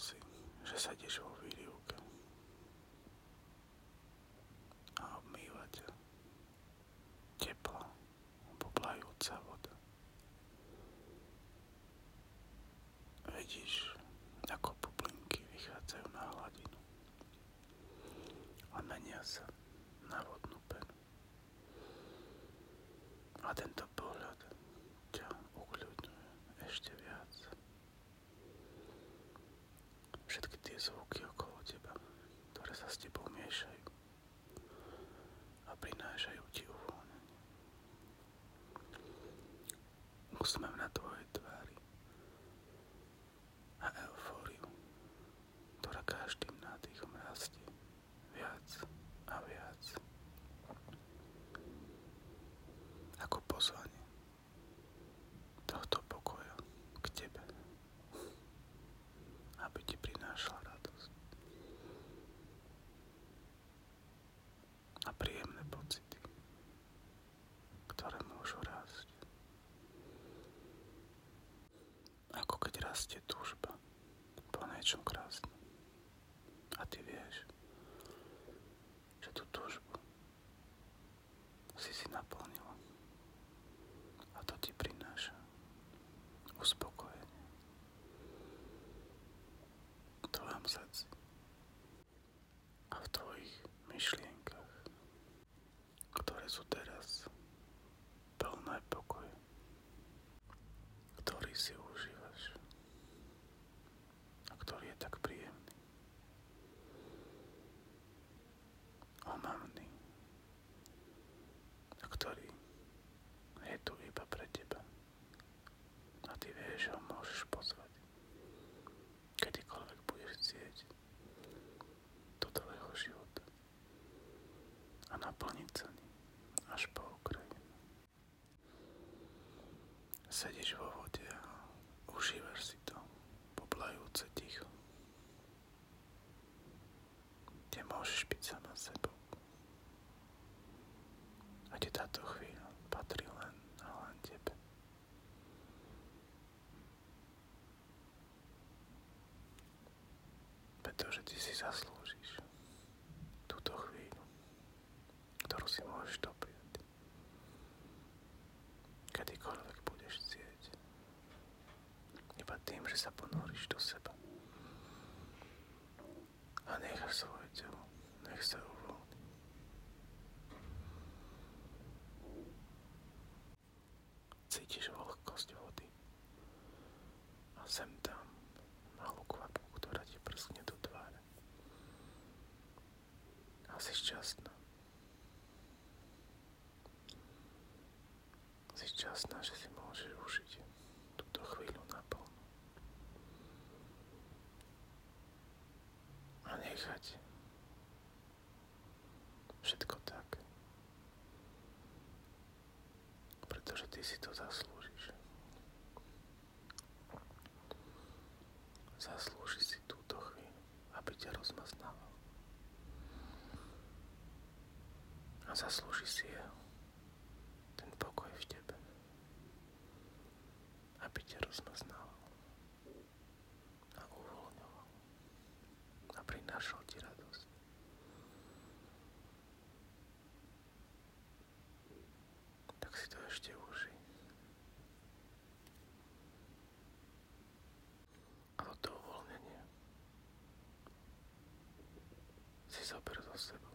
si, že sedíš vo výrivke a obmýva ťa teplá, poplajúca voda. Vidíš, ako bublinky vychádzajú na hladinu a menia sa na vodnú penu. A tento každým nádychom rastie viac a viac. Ako pozvanie tohto pokoja k tebe, aby ti prinášal radosť a príjemné pocity, ktoré môžu rásť. Ako keď rastie túžba po niečom krásnom. Эшли. Sedíš vo vode a užívaš si to poplajúce ticho. Kde môžeš byť sama sebou. A ti táto chvíľa patrí len a len tebe. Pretože ty si zaslúžiš túto chvíľu, ktorú si môžeš dopriať. Kedykoľvek budeš chcieť. Iba tým, že sa ponoríš do seba. A necháš svoje telo, nech sa uvoľní. Cítiš vlhkosť vody a sem tam malú kvapku, ktorá ti prskne do tváre. A si šťastná. Si šťastná, že si môžeš užiť túto chvíľu naplno. A nechať všetko tak, pretože ty si to zaslúžiš. Zaslúži si túto chvíľu, aby ťa rozmaznával. A zaslúži si jeho, ten pokoj v tebe, aby ťa rozmaznával a uvoľňoval a prinášal ti radosť. Tak si to ešte uži. A toto